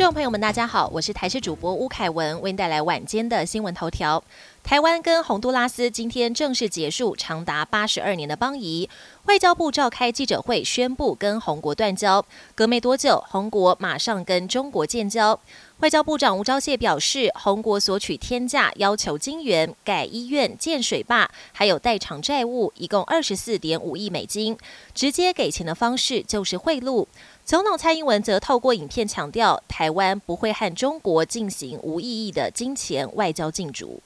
听众朋友们，大家好，我是台视主播吴凯文，为您带来晚间的新闻头条。台湾跟洪都拉斯今天正式结束长达八十二年的邦谊，外交部召开记者会宣布跟洪国断交。隔没多久，洪国马上跟中国建交。外交部长吴钊燮表示，洪国索取天价，要求金援、盖医院、建水坝，还有代偿债务，一共二十四点五亿美金。直接给钱的方式就是贿赂。总统蔡英文则透过影片强调，台湾不会和中国进行无意义的金钱外交竞逐。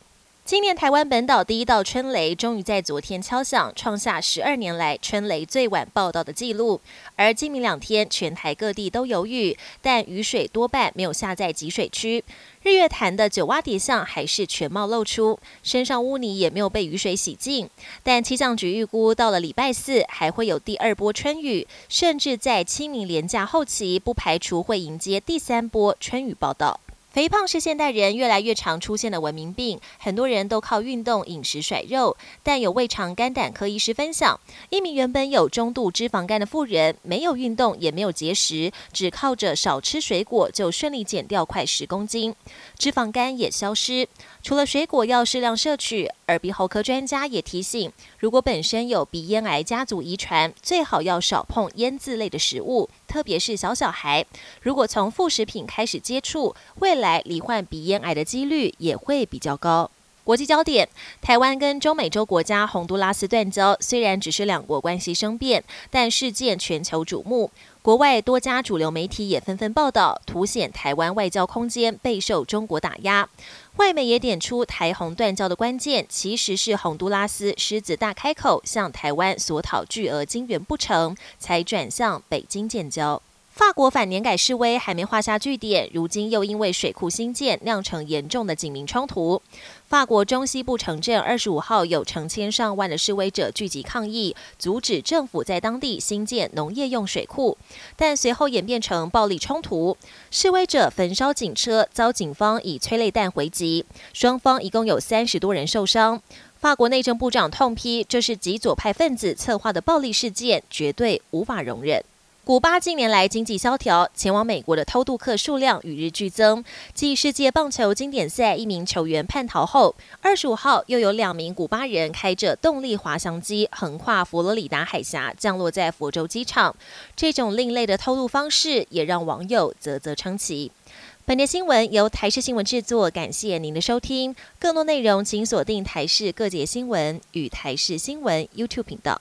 今年台湾本岛第一道春雷终于在昨天敲响，创下十二年来春雷最晚报道的记录。而今明两天，全台各地都有雨，但雨水多半没有下在集水区。日月潭的九洼叠象还是全貌露出，身上污泥也没有被雨水洗净。但气象局预估，到了礼拜四还会有第二波春雨，甚至在清明连假后期，不排除会迎接第三波春雨报道。肥胖是现代人越来越常出现的文明病，很多人都靠运动、饮食甩肉。但有胃肠肝胆科医师分享，一名原本有中度脂肪肝的妇人，没有运动也没有节食，只靠着少吃水果，就顺利减掉快十公斤，脂肪肝也消失。除了水果要适量摄取，耳鼻喉科专家也提醒，如果本身有鼻咽癌家族遗传，最好要少碰腌渍类的食物。特别是小小孩，如果从副食品开始接触，未来罹患鼻咽癌的几率也会比较高。国际焦点：台湾跟中美洲国家洪都拉斯断交，虽然只是两国关系生变，但事件全球瞩目。国外多家主流媒体也纷纷报道，凸显台湾外交空间备受中国打压。外媒也点出，台洪断交的关键其实是洪都拉斯狮子大开口向台湾索讨巨额金元不成，才转向北京建交。法国反年改示威还没画下句点，如今又因为水库新建酿成严重的警民冲突。法国中西部城镇二十五号有成千上万的示威者聚集抗议，阻止政府在当地新建农业用水库，但随后演变成暴力冲突，示威者焚烧警车，遭警方以催泪弹回击，双方一共有三十多人受伤。法国内政部长痛批这是极左派分子策划的暴力事件，绝对无法容忍。古巴近年来经济萧条，前往美国的偷渡客数量与日俱增。继世界棒球经典赛一名球员叛逃后，二十五号又有两名古巴人开着动力滑翔机横跨佛罗里达海峡，降落在佛州机场。这种另类的偷渡方式，也让网友啧啧称奇。本节新闻由台视新闻制作，感谢您的收听。更多内容请锁定台视各节新闻与台视新闻 YouTube 频道。